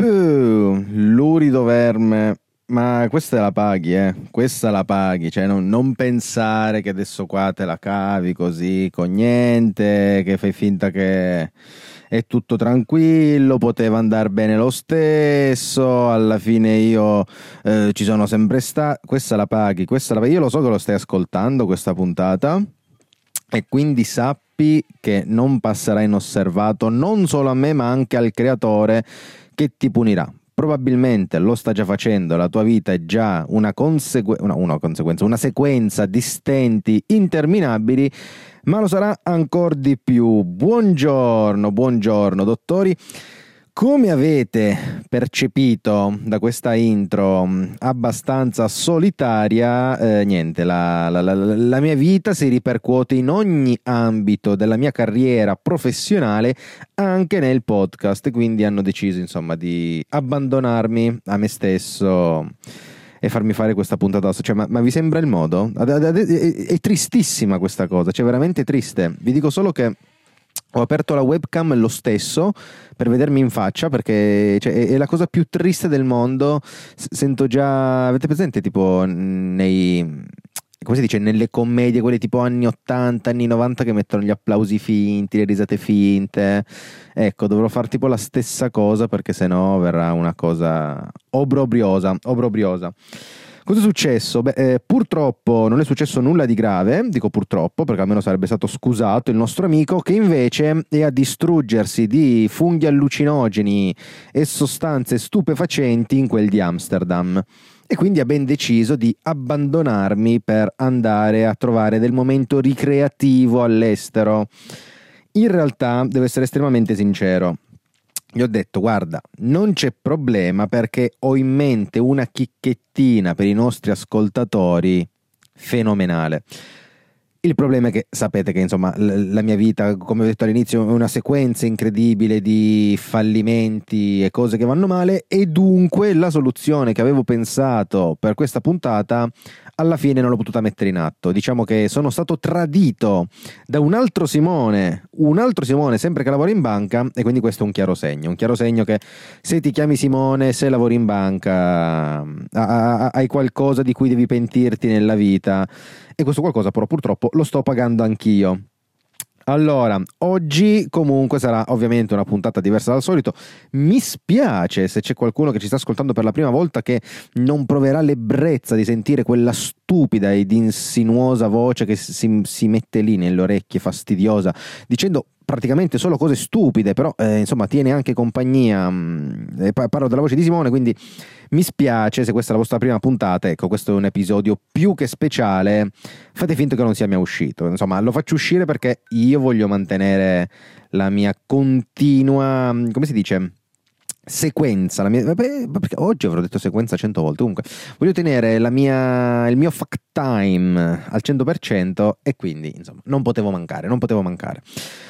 Lurido verme. Ma questa la paghi, eh? Questa la paghi, cioè non, non, pensare che adesso qua te la cavi così con niente, che fai finta che è tutto tranquillo, poteva andare bene lo stesso, alla fine io eh, ci sono sempre stato. Questa la paghi, questa la paghi. Io lo so che lo stai ascoltando questa puntata e quindi sappi che non passerà inosservato non solo a me ma anche al creatore che ti punirà probabilmente lo sta già facendo, la tua vita è già una, consegue- una, una conseguenza, una sequenza di stenti interminabili, ma lo sarà ancora di più. Buongiorno, buongiorno dottori. Come avete percepito da questa intro mm, abbastanza solitaria, eh, niente, la, la, la, la, mia vita si ripercuote in ogni ambito della mia carriera professionale, anche nel podcast, quindi hanno deciso insomma di abbandonarmi a me stesso e farmi fare questa puntata. Cioè, ma, ma vi sembra il modo? È, è, è tristissima questa cosa, cioè veramente triste. Vi dico solo che ho aperto la webcam lo stesso per vedermi in faccia perché cioè, è, la cosa più triste del mondo. Sento già. Avete presente tipo nei. Come si dice? Nelle commedie, quelle tipo anni 80, anni 90 che mettono gli applausi finti, le risate finte. Ecco, dovrò fare tipo la stessa cosa perché sennò verrà una cosa obrobriosa. Obrobriosa. Cosa è successo? Beh, eh, purtroppo non è successo nulla di grave, dico purtroppo perché almeno sarebbe stato scusato il nostro amico che invece è a distruggersi di funghi allucinogeni e sostanze stupefacenti in quel di Amsterdam e quindi ha ben deciso di abbandonarmi per andare a trovare del momento ricreativo all'estero. In realtà, devo essere estremamente sincero, gli ho detto guarda non c'è problema perché ho in mente una chicchettina per i nostri ascoltatori fenomenale il problema è che sapete che insomma la mia vita, come ho detto all'inizio, è una sequenza incredibile di fallimenti e cose che vanno male e dunque la soluzione che avevo pensato per questa puntata alla fine non l'ho potuta mettere in atto. Diciamo che sono stato tradito da un altro Simone, un altro Simone sempre che lavora in banca e quindi questo è un chiaro segno, un chiaro segno che se ti chiami Simone, se lavori in banca, hai qualcosa di cui devi pentirti nella vita e questo qualcosa però purtroppo lo sto pagando anch'io. Allora, oggi comunque sarà ovviamente una puntata diversa dal solito. Mi spiace se c'è qualcuno che ci sta ascoltando per la prima volta che non proverà l'ebbrezza di sentire quella stupida ed insinuosa voce che si, si mette lì nelle orecchie fastidiosa dicendo praticamente solo cose stupide, però eh, insomma tiene anche compagnia. Mm, parlo della voce di Simone, quindi mi spiace se questa è la vostra prima puntata. Ecco, questo è un episodio più che speciale. Fate finta che non sia mai uscito. Insomma, lo faccio uscire perché io voglio mantenere la mia continua. come si dice? Sequenza, la mia, beh, oggi avrò detto sequenza cento volte, comunque voglio tenere mia, il mio fact time al 100% e quindi insomma non potevo mancare, non potevo mancare.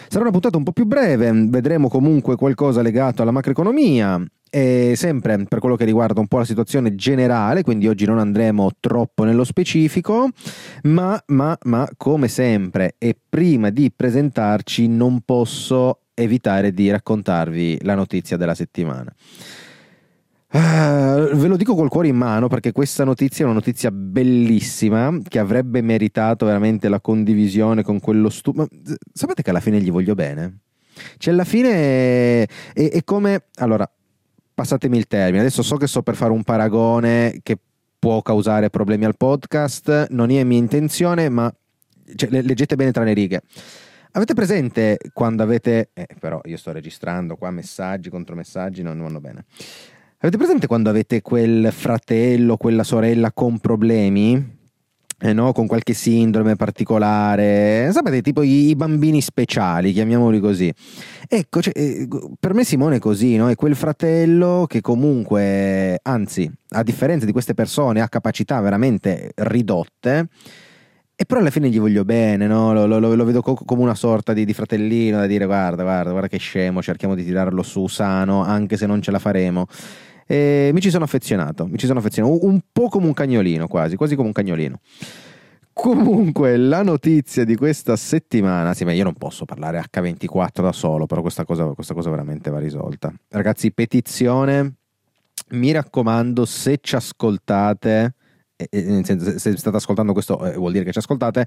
Sarà una puntata un po' più breve, vedremo comunque qualcosa legato alla macroeconomia e sempre per quello che riguarda un po' la situazione generale, quindi oggi non andremo troppo nello specifico, ma, ma, ma come sempre e prima di presentarci non posso evitare di raccontarvi la notizia della settimana. Uh, ve lo dico col cuore in mano perché questa notizia è una notizia bellissima che avrebbe meritato veramente la condivisione con quello stupido. Sapete che alla fine gli voglio bene? Cioè, alla fine è, è, è come. Allora, passatemi il termine. Adesso so che sto per fare un paragone che può causare problemi al podcast. Non è mia intenzione, ma cioè, leggete bene tra le righe. Avete presente quando avete... Eh, però io sto registrando qua messaggi, contromessaggi, non vanno bene. Avete presente quando avete quel fratello, quella sorella con problemi? Eh no, con qualche sindrome particolare, sapete, tipo i, i bambini speciali, chiamiamoli così. Ecco, cioè, eh, per me Simone è così, no? È quel fratello che comunque, anzi, a differenza di queste persone, ha capacità veramente ridotte e però alla fine gli voglio bene, no? lo, lo, lo, vedo co- come una sorta di, di, fratellino da dire guarda, guarda, guarda che scemo, cerchiamo di tirarlo su sano anche se non ce la faremo. E mi ci sono affezionato, mi ci sono affezionato, un po' come un cagnolino quasi, quasi come un cagnolino. Comunque, la notizia di questa settimana, sì, ma io non posso parlare H24 da solo, però questa cosa, questa cosa veramente va risolta. Ragazzi, petizione, mi raccomando, se ci ascoltate, senso, se state ascoltando questo eh, vuol dire che ci ascoltate,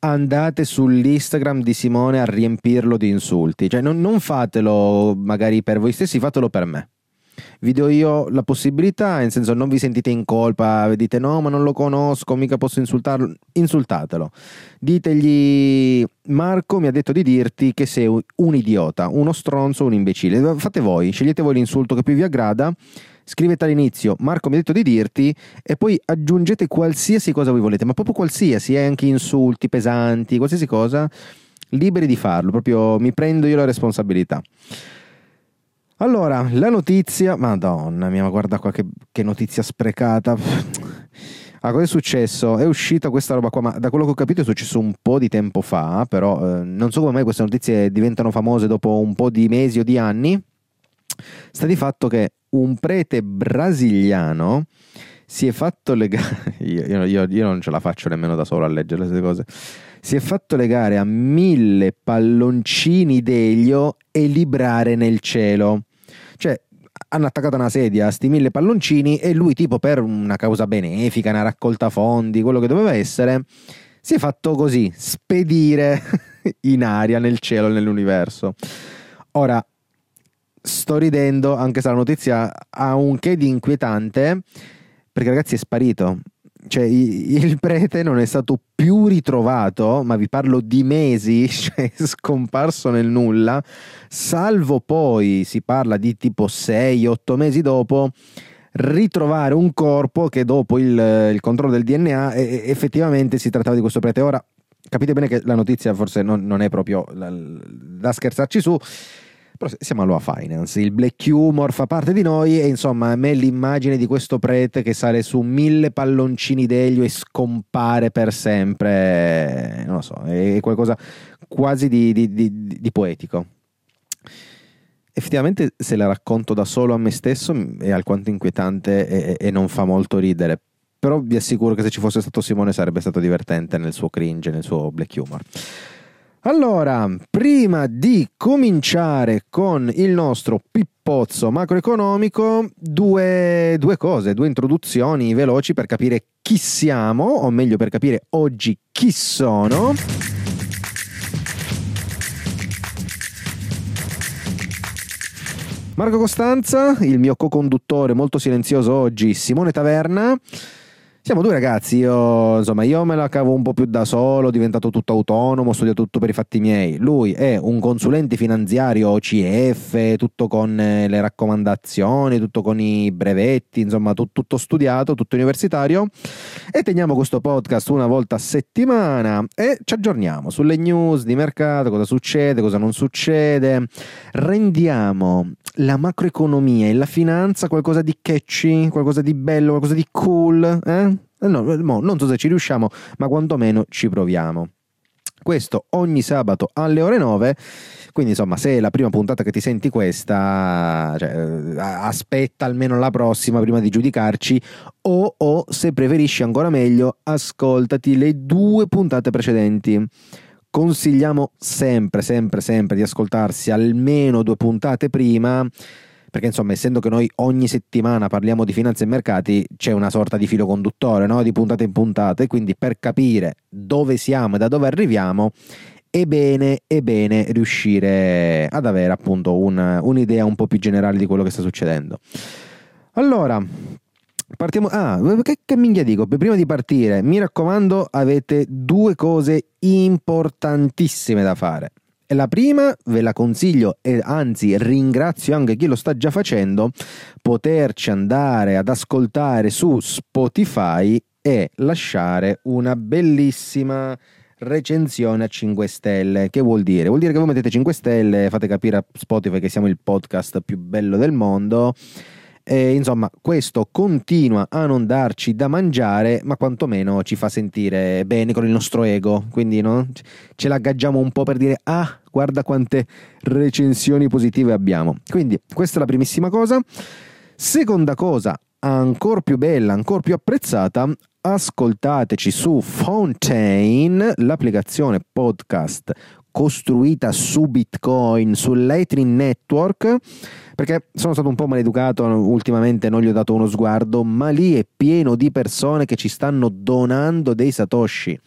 andate sull'Instagram di Simone a riempirlo di insulti. Cioè, non, non fatelo magari per voi stessi, fatelo per me vi do io la possibilità, nel senso non vi sentite in colpa, dite no ma non lo conosco, mica posso insultarlo, insultatelo. Ditegli Marco mi ha detto di dirti che sei un idiota, uno stronzo, un imbecille. Fate voi, scegliete voi l'insulto che più vi aggrada scrivete all'inizio Marco mi ha detto di dirti e poi aggiungete qualsiasi cosa voi volete, ma proprio qualsiasi, eh, anche insulti pesanti, qualsiasi cosa, liberi di farlo, proprio mi prendo io la responsabilità. Allora, la notizia, madonna mia, ma guarda qua che, che notizia sprecata. Ah, cosa è successo? È uscita questa roba qua, ma da quello che ho capito è successo un po' di tempo fa, però eh, non so come mai queste notizie diventano famose dopo un po' di mesi o di anni. Sta di fatto che un prete brasiliano si è fatto legare, io, io, io non ce la faccio nemmeno da solo a leggere queste cose, si è fatto legare a mille palloncini d'elio e librare nel cielo. Cioè, hanno attaccato una sedia a sti mille palloncini e lui, tipo per una causa benefica, una raccolta fondi, quello che doveva essere, si è fatto così, spedire in aria, nel cielo, nell'universo. Ora, sto ridendo, anche se la notizia ha un che di inquietante, perché ragazzi è sparito. Cioè, il prete non è stato più ritrovato, ma vi parlo di mesi, cioè scomparso nel nulla, salvo poi, si parla di tipo 6-8 mesi dopo, ritrovare un corpo che dopo il, il controllo del DNA effettivamente si trattava di questo prete. Ora, capite bene che la notizia forse non, non è proprio da scherzarci su, però siamo all'Oa Finance, il black humor fa parte di noi e insomma a me l'immagine di questo prete che sale su mille palloncini d'elio e scompare per sempre, non lo so, è qualcosa quasi di, di, di, di poetico. Effettivamente se la racconto da solo a me stesso è alquanto inquietante e, e non fa molto ridere, però vi assicuro che se ci fosse stato Simone sarebbe stato divertente nel suo cringe, nel suo black humor. Allora, prima di cominciare con il nostro pippozzo macroeconomico, due, due, cose, due introduzioni veloci per capire chi siamo, o meglio per capire oggi chi sono. Marco Costanza, il mio co-conduttore molto silenzioso oggi, Simone Taverna. Siamo due ragazzi, io, insomma, io me la cavo un po' più da solo, diventato tutto autonomo, studio tutto per i fatti miei. Lui è un consulente finanziario OCF, tutto con eh, le raccomandazioni, tutto con i brevetti, insomma, t- tutto studiato, tutto universitario. E teniamo questo podcast una volta a settimana e ci aggiorniamo sulle news di mercato, cosa succede, cosa non succede. Rendiamo la macroeconomia e la finanza qualcosa di catchy, qualcosa di bello, qualcosa di cool, eh? Eh, no, no, non so se ci riusciamo, ma quantomeno ci proviamo. Questo ogni sabato alle ore 9. Quindi, insomma, se è la prima puntata che ti senti questa, cioè, eh, aspetta almeno la prossima prima di giudicarci. O, o, se preferisci ancora meglio, ascoltati le due puntate precedenti. Consigliamo sempre, sempre, sempre di ascoltarsi almeno due puntate prima perché insomma essendo che noi ogni settimana parliamo di finanze e mercati c'è una sorta di filo conduttore no? di puntata in puntata e quindi per capire dove siamo e da dove arriviamo è bene, è bene riuscire ad avere appunto un, un'idea un po' più generale di quello che sta succedendo allora Partiamo. Ah, che, che minchia dico? Prima di partire, mi raccomando, avete due cose importantissime da fare. La prima ve la consiglio e anzi ringrazio anche chi lo sta già facendo, poterci andare ad ascoltare su Spotify e lasciare una bellissima recensione a 5 stelle. Che vuol dire? Vuol dire che voi mettete 5 stelle, fate capire a Spotify che siamo il podcast più bello del mondo e, insomma, questo continua a non darci da mangiare, ma quantomeno ci fa sentire bene con il nostro ego. Quindi no? ce l'aggaggiamo un po' per dire: Ah, guarda quante recensioni positive abbiamo. Quindi, questa è la primissima cosa. Seconda cosa, ancora più bella, ancora più apprezzata, ascoltateci su Fontaine, l'applicazione podcast costruita su Bitcoin, su Lightning Network, perché sono stato un po' maleducato ultimamente, non gli ho dato uno sguardo, ma lì è pieno di persone che ci stanno donando dei satoshi.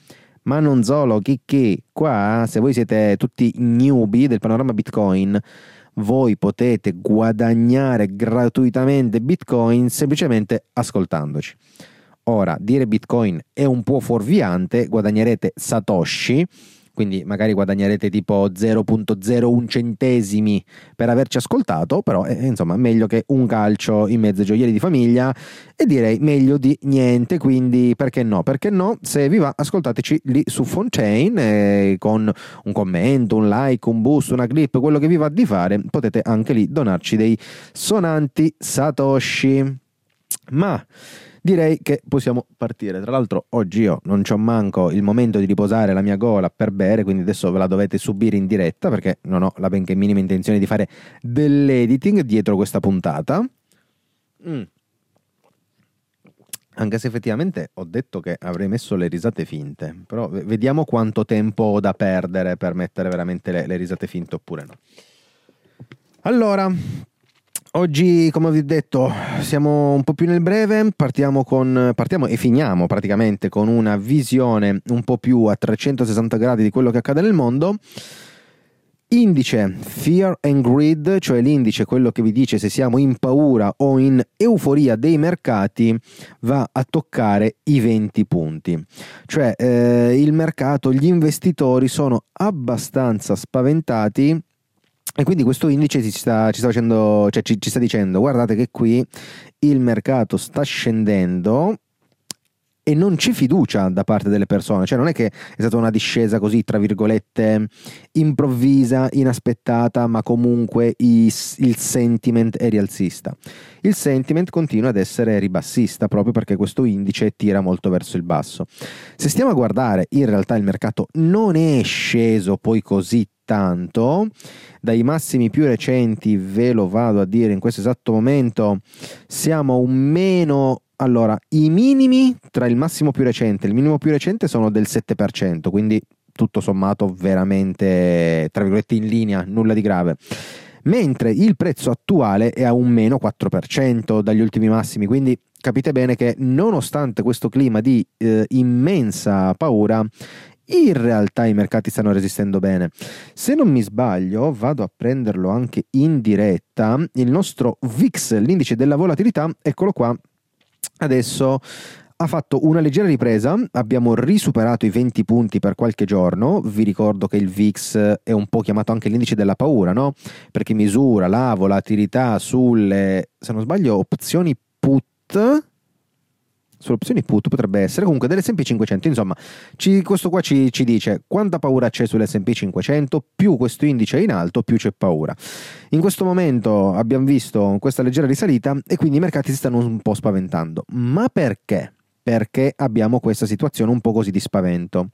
Ma non solo, chi chi, qua se voi siete tutti newbie del panorama Bitcoin, voi potete guadagnare gratuitamente Bitcoin semplicemente ascoltandoci. Ora, dire Bitcoin è un po' fuorviante, guadagnerete Satoshi, quindi magari guadagnerete tipo 0.01 centesimi per averci ascoltato, però eh, insomma meglio che un calcio in mezzo ai gioielli di famiglia e direi meglio di niente, quindi perché no? Perché no? Se vi va ascoltateci lì su Fontaine eh, con un commento, un like, un boost, una clip, quello che vi va di fare, potete anche lì donarci dei sonanti satoshi. Ma direi che possiamo partire. Tra l'altro oggi io non ho manco il momento di riposare la mia gola per bere, quindi adesso ve la dovete subire in diretta perché non ho la benché minima intenzione di fare dell'editing dietro questa puntata. Mm. Anche se effettivamente ho detto che avrei messo le risate finte, però vediamo quanto tempo ho da perdere per mettere veramente le, le risate finte oppure no. Allora, Oggi, come vi ho detto, siamo un po' più nel breve, partiamo, con, partiamo e finiamo praticamente con una visione un po' più a 360 gradi di quello che accade nel mondo. Indice Fear and Greed, cioè l'indice, quello che vi dice se siamo in paura o in euforia dei mercati, va a toccare i 20 punti. Cioè eh, il mercato, gli investitori sono abbastanza spaventati e quindi questo indice ci sta, ci sta, facendo, cioè ci, ci sta dicendo guardate che qui il mercato sta scendendo e non c'è fiducia da parte delle persone, cioè non è che è stata una discesa così, tra virgolette, improvvisa, inaspettata, ma comunque il sentiment è rialzista. Il sentiment continua ad essere ribassista proprio perché questo indice tira molto verso il basso. Se stiamo a guardare, in realtà il mercato non è sceso poi così tanto. Dai massimi più recenti, ve lo vado a dire in questo esatto momento, siamo un meno allora, i minimi tra il massimo più recente e il minimo più recente sono del 7%, quindi tutto sommato veramente, tra virgolette, in linea, nulla di grave. Mentre il prezzo attuale è a un meno 4% dagli ultimi massimi, quindi capite bene che nonostante questo clima di eh, immensa paura, in realtà i mercati stanno resistendo bene. Se non mi sbaglio, vado a prenderlo anche in diretta, il nostro VIX, l'indice della volatilità, eccolo qua, adesso ha fatto una leggera ripresa, abbiamo risuperato i 20 punti per qualche giorno, vi ricordo che il VIX è un po' chiamato anche l'indice della paura, no? Perché misura la volatilità sulle, se non sbaglio, opzioni put, sulle opzioni put potrebbe essere comunque dell'S&P 500 insomma ci, questo qua ci, ci, dice quanta paura c'è sull'S&P 500 più questo indice è in alto più c'è paura. In questo momento abbiamo visto questa leggera risalita e quindi i mercati si stanno un po' spaventando. Ma perché? perché abbiamo questa situazione un po' così di spavento.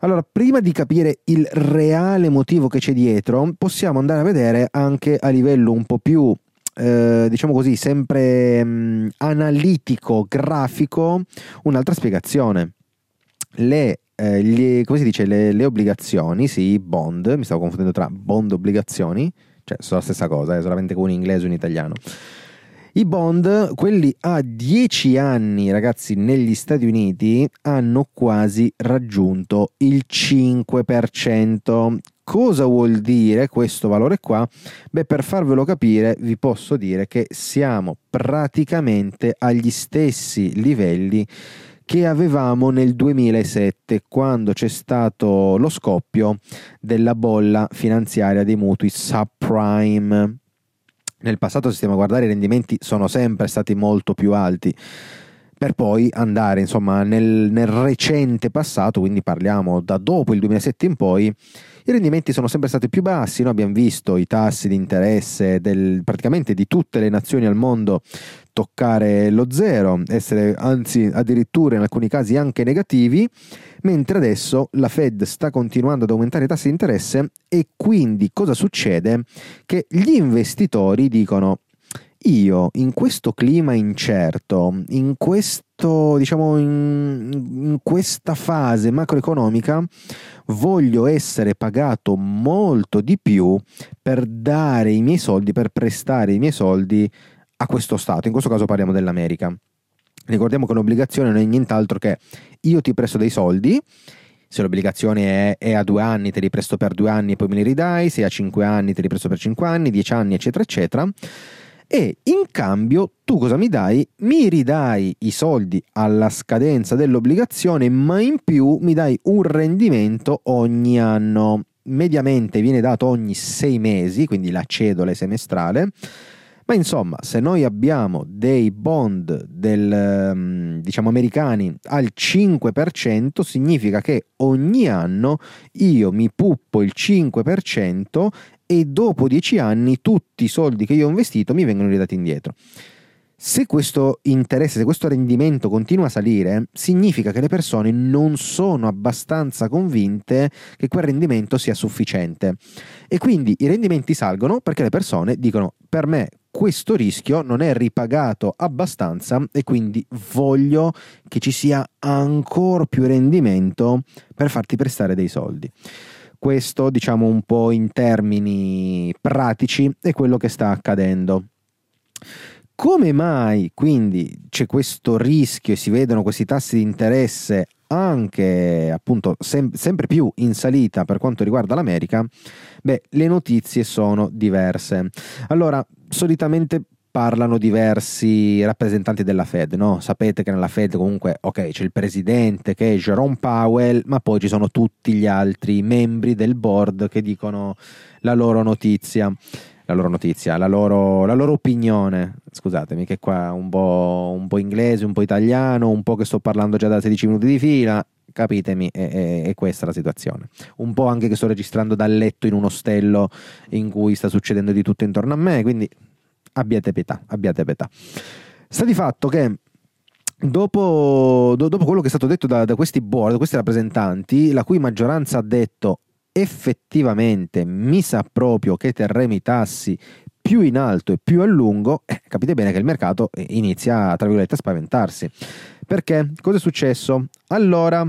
Allora, prima di capire il reale motivo che c'è dietro, possiamo andare a vedere anche a livello un po' più eh, diciamo così, sempre mh, mm, analitico, grafico, un'altra spiegazione. Le, eh, gli, come si dice, le, le, obbligazioni, sì, bond, mi stavo confondendo tra bond e obbligazioni, cioè sono la stessa cosa, è solamente con un inglese e un italiano. I bond, quelli a 10 anni, ragazzi, negli Stati Uniti hanno quasi raggiunto il 5%. Cosa vuol dire questo valore qua? Beh, per farvelo capire, vi posso dire che siamo praticamente agli stessi livelli che avevamo nel 2007 quando c'è stato lo scoppio della bolla finanziaria dei mutui subprime nel passato, se stiamo a guardare, i rendimenti sono sempre stati molto più alti per poi andare insomma nel, nel, recente passato, quindi parliamo da dopo il 2007 in poi, i rendimenti sono sempre stati più bassi, noi abbiamo visto i tassi di interesse del, praticamente di tutte le nazioni al mondo toccare lo zero, essere anzi addirittura in alcuni casi anche negativi, mentre adesso la Fed sta continuando ad aumentare i tassi di interesse e quindi cosa succede? Che gli investitori dicono io in questo clima incerto, in questo diciamo, in, in questa fase macroeconomica voglio essere pagato molto di più per dare i miei soldi, per prestare i miei soldi a questo Stato. In questo caso parliamo dell'America. Ricordiamo che un'obbligazione non è nient'altro che io ti presto dei soldi, se l'obbligazione è, è, a due anni te li presto per due anni e poi me li ridai, se è a cinque anni te li presto per cinque anni, dieci anni eccetera eccetera e in cambio tu cosa mi dai? Mi ridai i soldi alla scadenza dell'obbligazione, ma in più mi dai un rendimento ogni anno. Mediamente viene dato ogni sei mesi, quindi la cedola semestrale. Ma insomma, se noi abbiamo dei bond del, mm, diciamo americani al 5%, significa che ogni anno io mi puppo il 5% e dopo dieci anni tutti i soldi che io ho investito mi vengono ridati indietro. Se questo interesse, se questo rendimento continua a salire, significa che le persone non sono abbastanza convinte che quel rendimento sia sufficiente. E quindi i rendimenti salgono perché le persone dicono per me questo rischio non è ripagato abbastanza e quindi voglio che ci sia ancora più rendimento per farti prestare dei soldi. Questo, diciamo un po' in termini pratici, è quello che sta accadendo. Come mai quindi c'è questo rischio e si vedono questi tassi di interesse anche appunto sem- sempre più in salita per quanto riguarda l'America? Beh, le notizie sono diverse. Allora, solitamente parlano diversi rappresentanti della Fed, no? Sapete che nella Fed comunque, ok, c'è il presidente che è Jerome Powell, ma poi ci sono tutti gli altri membri del board che dicono la loro notizia, la loro notizia, la loro, la loro opinione. Scusatemi che qua un po', un po' inglese, un po' italiano, un po' che sto parlando già da 16 minuti di fila, capitemi, è, è, è, questa la situazione. Un po' anche che sto registrando dal letto in un ostello in cui sta succedendo di tutto intorno a me, quindi abbiate pietà, abbiate pietà. Sta di fatto che dopo, do, dopo quello che è stato detto da, da questi board, da questi rappresentanti, la cui maggioranza ha detto effettivamente mi sa proprio che terremo i tassi più in alto e più a lungo, eh, capite bene che il mercato inizia, tra virgolette, a spaventarsi. Perché? Cosa è successo? Allora,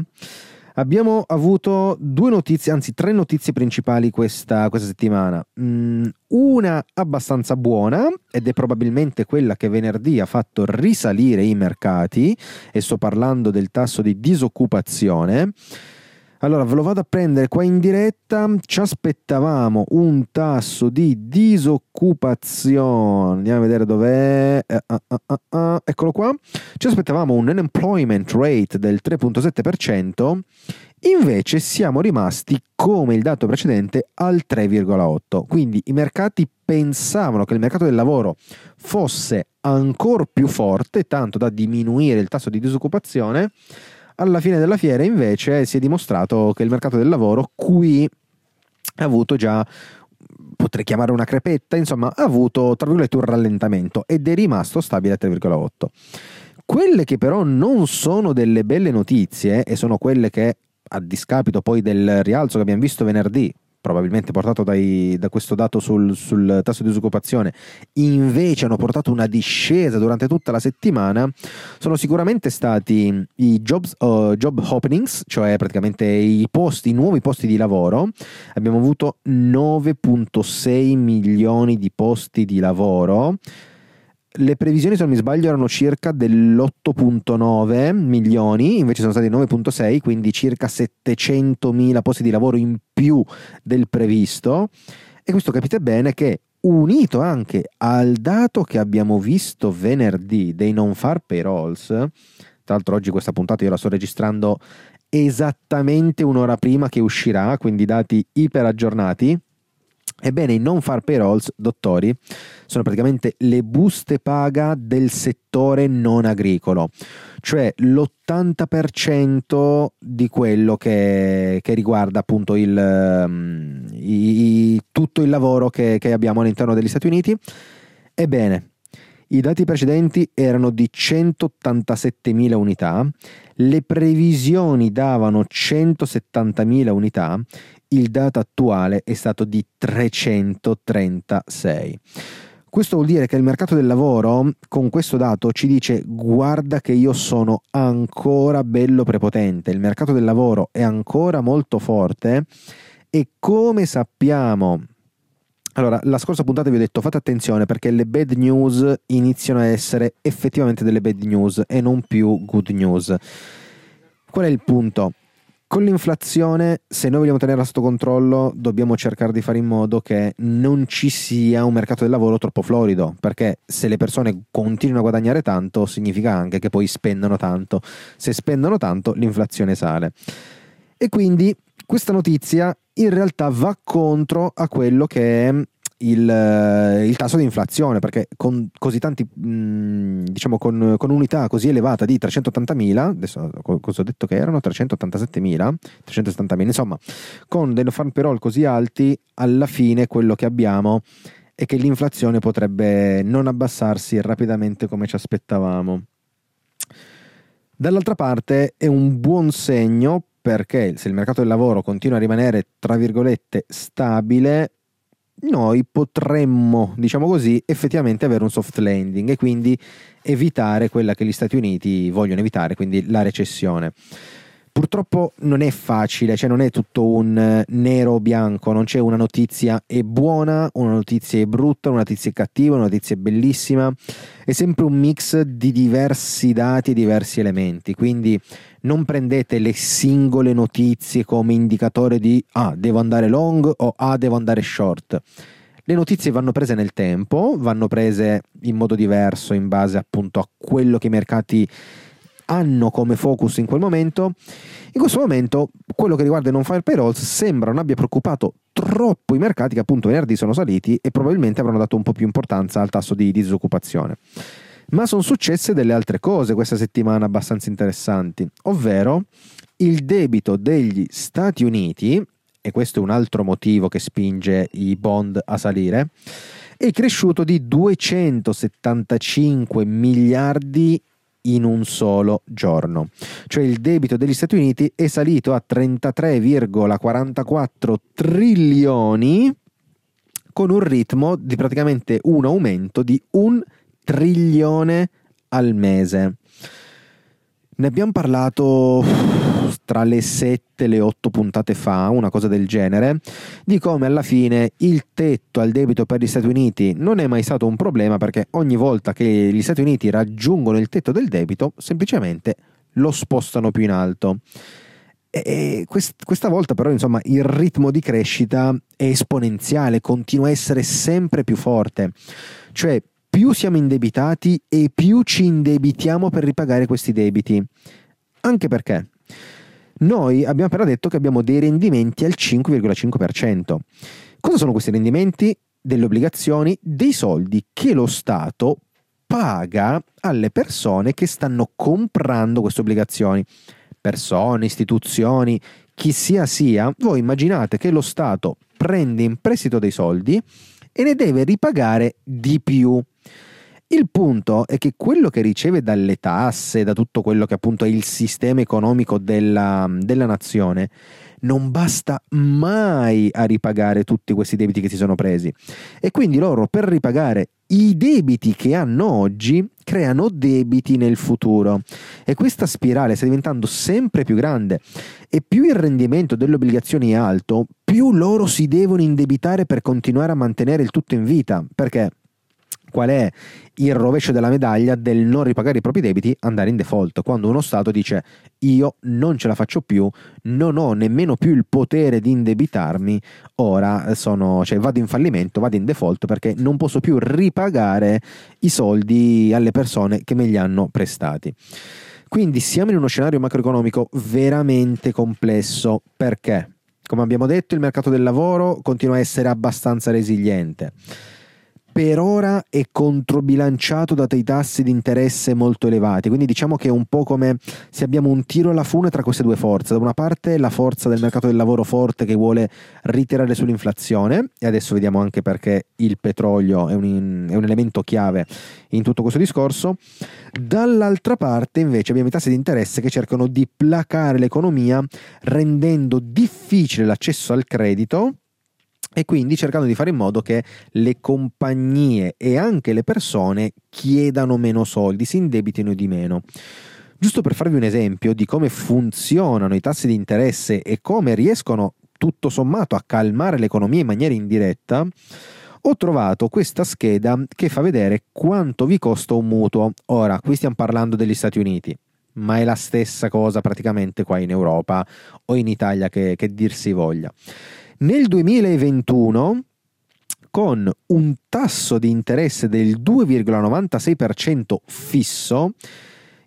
Abbiamo avuto due notizie, anzi tre notizie principali questa, questa settimana. Mm, una abbastanza buona ed è probabilmente quella che venerdì ha fatto risalire i mercati e sto parlando del tasso di disoccupazione. Allora, ve lo vado a prendere qua in diretta. Ci aspettavamo un tasso di disoccupazione. Andiamo a vedere dov'è. Uh, uh, uh, eccolo qua. Ci aspettavamo un unemployment rate del 3.7%. Invece siamo rimasti come il dato precedente al 3,8. Quindi i mercati pensavano che il mercato del lavoro fosse ancora più forte, tanto da diminuire il tasso di disoccupazione alla fine della fiera invece si è dimostrato che il mercato del lavoro qui ha avuto già potrei chiamare una crepetta, insomma, ha avuto tra virgolette un rallentamento ed è rimasto stabile a 3,8. Quelle che però non sono delle belle notizie e sono quelle che a discapito poi del rialzo che abbiamo visto venerdì, probabilmente portato dai, da questo dato sul, sul, tasso di disoccupazione, invece hanno portato una discesa durante tutta la settimana, sono sicuramente stati i jobs, uh, job openings, cioè praticamente i posti, i nuovi posti di lavoro. Abbiamo avuto 9.6 milioni di posti di lavoro le previsioni, se non mi sbaglio, erano circa dell'8.9 milioni, invece sono stati 9.6, quindi circa 700 mila posti di lavoro in più del previsto. E questo capite bene che unito anche al dato che abbiamo visto venerdì dei non far payrolls, tra l'altro oggi questa puntata io la sto registrando esattamente un'ora prima che uscirà, quindi dati iper aggiornati, Ebbene, i non far payrolls, dottori, sono praticamente le buste paga del settore non agricolo, cioè l'80% di quello che, che riguarda appunto il, um, i, tutto il lavoro che, che abbiamo all'interno degli Stati Uniti. Ebbene, i dati precedenti erano di 187.000 unità, le previsioni davano 170.000 unità, il dato attuale è stato di 336. Questo vuol dire che il mercato del lavoro con questo dato ci dice guarda che io sono ancora bello prepotente, il mercato del lavoro è ancora molto forte e come sappiamo allora, la scorsa puntata vi ho detto fate attenzione perché le bad news iniziano a essere effettivamente delle bad news e non più good news. Qual è il punto? Con l'inflazione, se noi vogliamo tenerla sotto controllo, dobbiamo cercare di fare in modo che non ci sia un mercato del lavoro troppo florido, perché se le persone continuano a guadagnare tanto, significa anche che poi spendono tanto. Se spendono tanto, l'inflazione sale. E quindi questa notizia in realtà va contro a quello che è il, eh, il, tasso di inflazione perché con così tanti mh, diciamo con, con, unità così elevata di 380.000 adesso cosa ho detto che erano? 387.000 370.000 insomma con dei farm payroll così alti alla fine quello che abbiamo è che l'inflazione potrebbe non abbassarsi rapidamente come ci aspettavamo. Dall'altra parte è un buon segno perché se il mercato del lavoro continua a rimanere, tra virgolette, stabile, noi potremmo, diciamo così, effettivamente avere un soft landing e quindi evitare quella che gli Stati Uniti vogliono evitare, quindi la recessione. Purtroppo non è facile, cioè non è tutto un eh, nero o bianco, non c'è una notizia è buona, una notizia è brutta, una notizia è cattiva, una notizia è bellissima, è sempre un mix di diversi dati e diversi elementi, quindi non prendete le singole notizie come indicatore di ah, devo andare long o ah, devo andare short. Le notizie vanno prese nel tempo, vanno prese in modo diverso in base appunto a quello che i mercati hanno come focus in quel momento. In questo momento quello che riguarda i non-fire payrolls sembra non abbia preoccupato troppo i mercati che appunto venerdì sono saliti e probabilmente avranno dato un po' più importanza al tasso di disoccupazione. Ma sono successe delle altre cose questa settimana abbastanza interessanti, ovvero il debito degli Stati Uniti, e questo è un altro motivo che spinge i bond a salire, è cresciuto di 275 miliardi in un solo giorno. Cioè il debito degli Stati Uniti è salito a 33,44 trilioni con un ritmo di praticamente un aumento di un trilione al mese. Ne abbiamo parlato tra le 7 e le 8 puntate fa, una cosa del genere, di come alla fine il tetto al debito per gli Stati Uniti non è mai stato un problema perché ogni volta che gli Stati Uniti raggiungono il tetto del debito, semplicemente lo spostano più in alto. E questa volta però insomma il ritmo di crescita è esponenziale, continua a essere sempre più forte. Cioè più siamo indebitati e più ci indebitiamo per ripagare questi debiti. Anche perché noi abbiamo appena detto che abbiamo dei rendimenti al 5,5%. Cosa sono questi rendimenti? Delle obbligazioni, dei soldi che lo Stato paga alle persone che stanno comprando queste obbligazioni. Persone, istituzioni, chi sia sia, voi immaginate che lo Stato prende in prestito dei soldi e ne deve ripagare di più. Il punto è che quello che riceve dalle tasse, da tutto quello che appunto è il sistema economico della, della nazione, non basta mai a ripagare tutti questi debiti che si sono presi. E quindi loro per ripagare i debiti che hanno oggi creano debiti nel futuro. E questa spirale sta diventando sempre più grande. E più il rendimento delle obbligazioni è alto, più loro si devono indebitare per continuare a mantenere il tutto in vita, perché qual è il rovescio della medaglia del non ripagare i propri debiti, andare in default. Quando uno Stato dice io non ce la faccio più, non ho nemmeno più il potere di indebitarmi, ora sono, cioè vado in fallimento, vado in default perché non posso più ripagare i soldi alle persone che me li hanno prestati. Quindi siamo in uno scenario macroeconomico veramente complesso perché, come abbiamo detto, il mercato del lavoro continua a essere abbastanza resiliente per ora è controbilanciato da dei tassi di interesse molto elevati, quindi diciamo che è un po' come se abbiamo un tiro alla fune tra queste due forze. Da una parte la forza del mercato del lavoro forte che vuole ritirare sull'inflazione, e adesso vediamo anche perché il petrolio è un, è un elemento chiave in tutto questo discorso. Dall'altra parte invece abbiamo i tassi di interesse che cercano di placare l'economia rendendo difficile l'accesso al credito e quindi cercando di fare in modo che le compagnie e anche le persone chiedano meno soldi, si indebitino di meno. Giusto per farvi un esempio di come funzionano i tassi di interesse e come riescono tutto sommato a calmare l'economia in maniera indiretta, ho trovato questa scheda che fa vedere quanto vi costa un mutuo. Ora, qui stiamo parlando degli Stati Uniti, ma è la stessa cosa praticamente qua in Europa o in Italia che, che dir si voglia. Nel 2021, con un tasso di interesse del 2,96% fisso,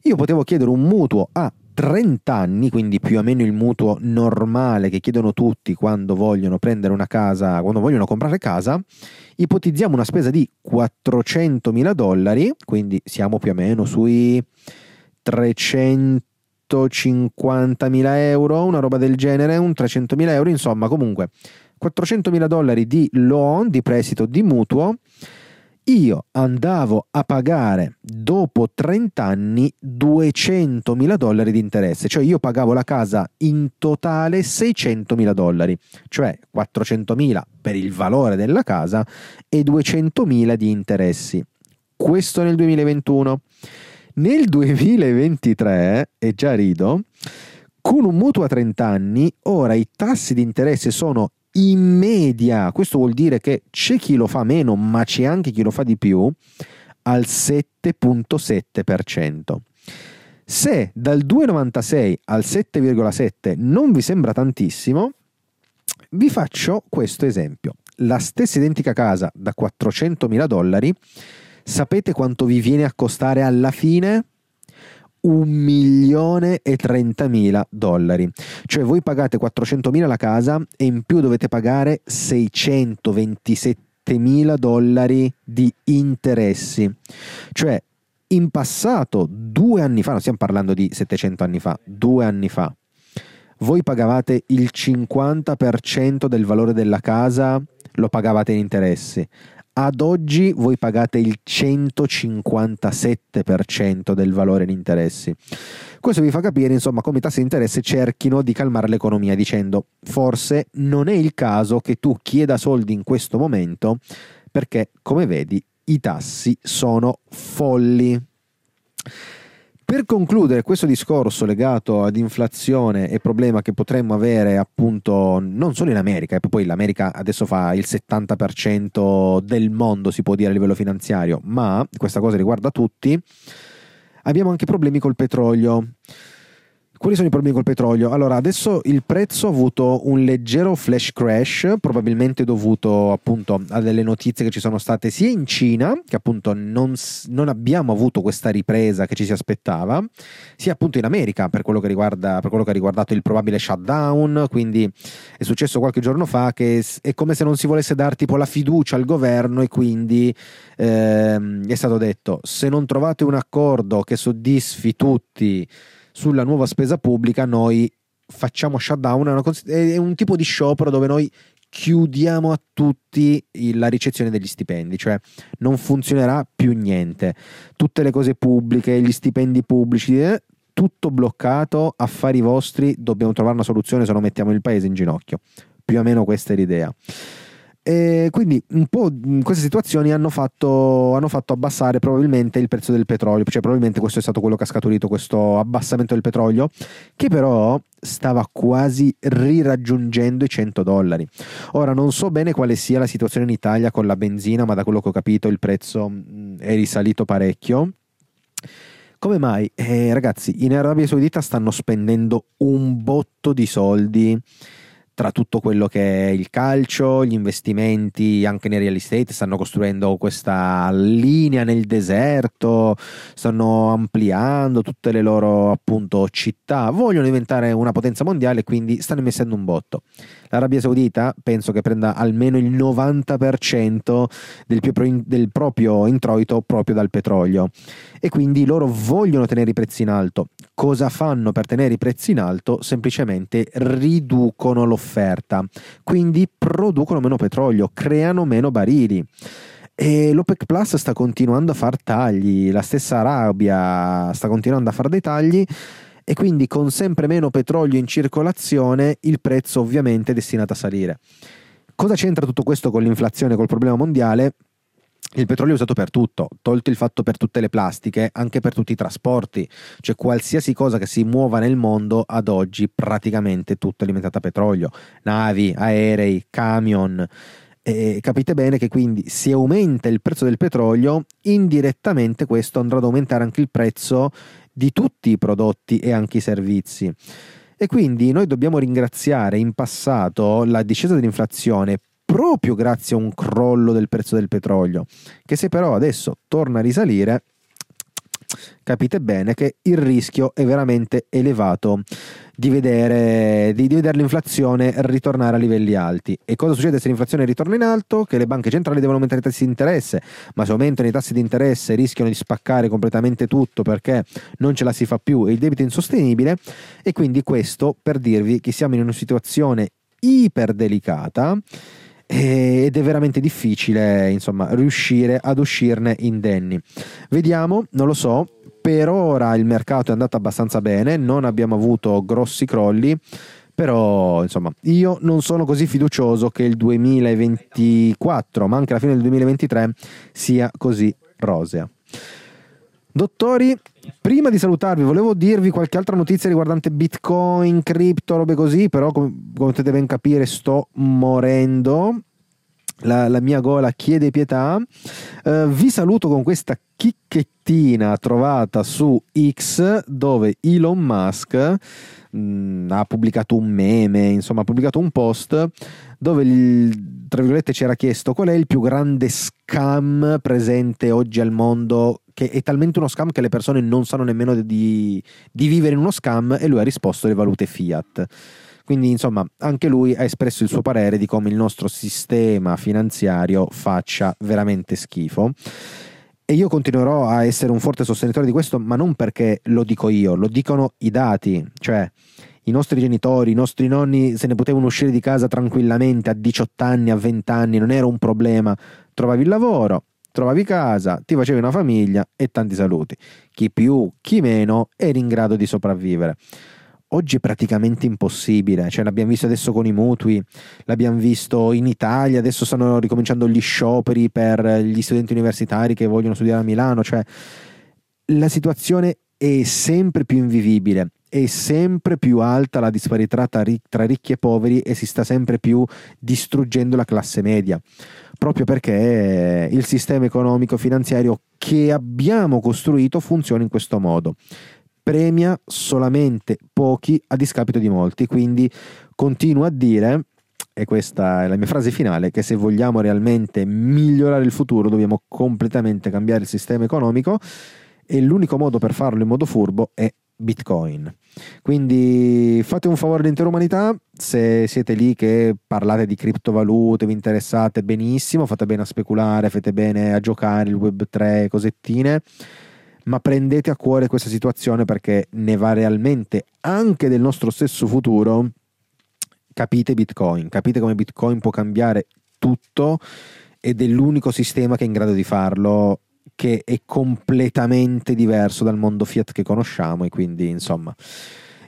io potevo chiedere un mutuo a 30 anni, quindi più o meno il mutuo normale che chiedono tutti quando vogliono prendere una casa, quando vogliono comprare casa, ipotizziamo una spesa di 400 mila dollari, quindi siamo più o meno sui 300 150.000 euro, una roba del genere, un 300.000 euro, insomma comunque 400.000 dollari di loan, di prestito, di mutuo, io andavo a pagare dopo 30 anni 200.000 dollari di interesse, cioè io pagavo la casa in totale 600.000 dollari, cioè 400.000 per il valore della casa e 200.000 di interessi. Questo nel 2021. Nel 2023, e già rido, con un mutuo a 30 anni, ora i tassi di interesse sono in media, questo vuol dire che c'è chi lo fa meno, ma c'è anche chi lo fa di più, al 7.7%. Se dal 2,96 al 7,7 non vi sembra tantissimo, vi faccio questo esempio. La stessa identica casa da 400.000 dollari Sapete quanto vi viene a costare alla fine? Un milione e trentamila dollari. Cioè voi pagate 400.000 la casa e in più dovete pagare 627.000 dollari di interessi. Cioè in passato, due anni fa, non stiamo parlando di 700 anni fa, due anni fa, voi pagavate il 50% del valore della casa, lo pagavate in interessi. Ad oggi voi pagate il 157% del valore in interessi. Questo vi fa capire, insomma, come i tassi di interesse cerchino di calmare l'economia dicendo forse non è il caso che tu chieda soldi in questo momento perché, come vedi, i tassi sono folli. Per concludere questo discorso legato ad inflazione e problema che potremmo avere appunto non solo in America, e poi l'America adesso fa il 70% del mondo si può dire a livello finanziario, ma questa cosa riguarda tutti, abbiamo anche problemi col petrolio. Quali sono i problemi col petrolio? Allora, adesso il prezzo ha avuto un leggero flash crash, probabilmente dovuto appunto a delle notizie che ci sono state sia in Cina, che appunto non, non abbiamo avuto questa ripresa che ci si aspettava, sia appunto in America per quello, che riguarda, per quello che ha riguardato il probabile shutdown. Quindi è successo qualche giorno fa che è come se non si volesse dare tipo la fiducia al governo e quindi ehm, è stato detto se non trovate un accordo che soddisfi tutti sulla nuova spesa pubblica noi facciamo shutdown, è un tipo di sciopero dove noi chiudiamo a tutti la ricezione degli stipendi, cioè non funzionerà più niente. Tutte le cose pubbliche, gli stipendi pubblici, eh, tutto bloccato, affari vostri, dobbiamo trovare una soluzione se no mettiamo il paese in ginocchio. Più o meno questa è l'idea. E quindi un po' queste situazioni hanno fatto, hanno fatto, abbassare probabilmente il prezzo del petrolio, cioè probabilmente questo è stato quello che ha scaturito questo abbassamento del petrolio, che però stava quasi riraggiungendo i 100 dollari. Ora non so bene quale sia la situazione in Italia con la benzina, ma da quello che ho capito il prezzo è risalito parecchio. Come mai? Eh, ragazzi, in Arabia Saudita stanno spendendo un botto di soldi tra tutto quello che è il calcio, gli investimenti anche nei real estate, stanno costruendo questa linea nel deserto, stanno ampliando tutte le loro appunto città, vogliono diventare una potenza mondiale, quindi stanno mettendo un botto. L'Arabia Saudita penso che prenda almeno il 90% del, del proprio introito proprio dal petrolio e quindi loro vogliono tenere i prezzi in alto. Cosa fanno per tenere i prezzi in alto? Semplicemente riducono l'offerta, quindi producono meno petrolio, creano meno barili. E l'OPEC Plus sta continuando a fare tagli, la stessa Arabia sta continuando a fare dei tagli e quindi con sempre meno petrolio in circolazione il prezzo ovviamente è destinato a salire. Cosa c'entra tutto questo con l'inflazione, col problema mondiale? Il petrolio è usato per tutto, tolto il fatto per tutte le plastiche, anche per tutti i trasporti, cioè qualsiasi cosa che si muova nel mondo ad oggi praticamente tutto è alimentato a petrolio, navi, aerei, camion. E capite bene che quindi se aumenta il prezzo del petrolio, indirettamente questo andrà ad aumentare anche il prezzo di tutti i prodotti e anche i servizi. E quindi noi dobbiamo ringraziare in passato la discesa dell'inflazione proprio grazie a un crollo del prezzo del petrolio, che se però adesso torna a risalire, capite bene che il rischio è veramente elevato di vedere, di, di vedere, l'inflazione ritornare a livelli alti. E cosa succede se l'inflazione ritorna in alto? Che le banche centrali devono aumentare i tassi di interesse, ma se aumentano i tassi di interesse rischiano di spaccare completamente tutto perché non ce la si fa più e il debito è insostenibile. E quindi questo per dirvi che siamo in una situazione iper delicata ed è veramente difficile insomma riuscire ad uscirne indenni. Vediamo, non lo so, per ora il mercato è andato abbastanza bene, non abbiamo avuto grossi crolli, però insomma io non sono così fiducioso che il 2024, ma anche la fine del 2023 sia così rosea. Dottori, prima di salutarvi volevo dirvi qualche altra notizia riguardante Bitcoin, cripto, robe così, però come, come potete ben capire sto morendo. La, la, mia gola chiede pietà. Uh, vi saluto con questa chicchettina trovata su X dove Elon Musk mh, mm, ha pubblicato un meme, insomma ha pubblicato un post dove il, tra virgolette c'era chiesto qual è il più grande scam presente oggi al mondo che è talmente uno scam che le persone non sanno nemmeno di, di vivere in uno scam e lui ha risposto le valute fiat. Quindi, insomma, anche lui ha espresso il suo parere di come il nostro sistema finanziario faccia veramente schifo. E io continuerò a essere un forte sostenitore di questo, ma non perché lo dico io, lo dicono i dati. Cioè, i nostri genitori, i nostri nonni se ne potevano uscire di casa tranquillamente a 18 anni, a 20 anni, non era un problema. Trovavi il lavoro, trovavi casa, ti facevi una famiglia e tanti saluti. Chi più, chi meno, eri in grado di sopravvivere. Oggi è praticamente impossibile, cioè l'abbiamo visto adesso con i mutui, l'abbiamo visto in Italia, adesso stanno ricominciando gli scioperi per gli studenti universitari che vogliono studiare a Milano, cioè la situazione è sempre più invivibile, è sempre più alta la disparità tra ricchi e poveri e si sta sempre più distruggendo la classe media. Proprio perché il sistema economico finanziario che abbiamo costruito funziona in questo modo. Premia solamente pochi a discapito di molti, quindi continuo a dire e questa è la mia frase finale, che se vogliamo realmente migliorare il futuro dobbiamo completamente cambiare il sistema economico e l'unico modo per farlo in modo furbo è Bitcoin. Quindi fate un favore all'intera umanità, se siete lì che parlate di criptovalute, vi interessate benissimo, fate bene a speculare, fate bene a giocare il web 3, cosettine, ma prendete a cuore questa situazione perché ne va realmente anche del nostro stesso futuro. Capite Bitcoin, capite come Bitcoin può cambiare tutto ed è l'unico sistema che è in grado di farlo che è completamente diverso dal mondo Fiat che conosciamo e quindi insomma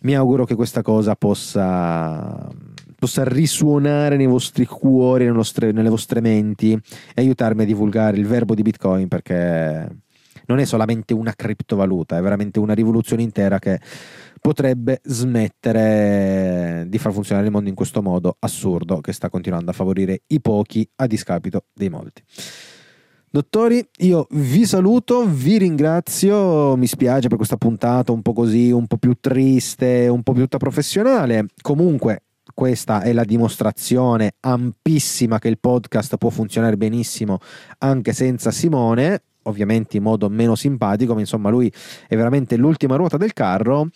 mi auguro che questa cosa possa, possa risuonare nei vostri cuori, nelle vostre, nelle vostre menti e aiutarmi a divulgare il verbo di Bitcoin perché non è solamente una criptovaluta, è veramente una rivoluzione intera che potrebbe smettere di far funzionare il mondo in questo modo assurdo che sta continuando a favorire i pochi a discapito dei molti. Dottori, io vi saluto, vi ringrazio, mi spiace per questa puntata un po' così, un po' più triste, un po' più tutta professionale. Comunque, questa è la dimostrazione ampissima che il podcast può funzionare benissimo anche senza Simone, ovviamente in modo meno simpatico, ma insomma lui è veramente l'ultima ruota del carro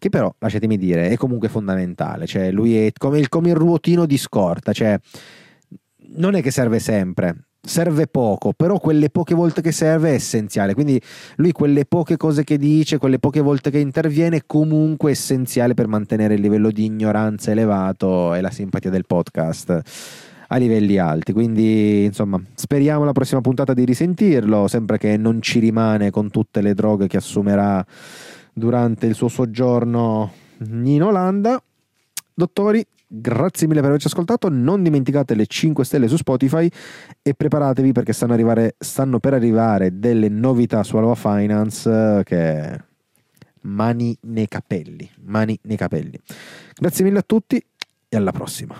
che però, lasciatemi dire, è comunque fondamentale, cioè lui è come il, come il ruotino di scorta, cioè non è che serve sempre, serve poco, però quelle poche volte che serve è essenziale. Quindi lui quelle poche cose che dice, quelle poche volte che interviene, è comunque essenziale per mantenere il livello di ignoranza elevato e la simpatia del podcast a livelli alti. Quindi, insomma, speriamo la prossima puntata di risentirlo, sempre che non ci rimane con tutte le droghe che assumerà durante il suo soggiorno in Olanda. Dottori, Grazie mille per averci ascoltato. Non dimenticate le 5 stelle su Spotify e preparatevi perché stanno, arrivare, stanno per arrivare delle novità su Alva Finance eh, che mani nei capelli, mani nei capelli. Grazie mille a tutti e alla prossima.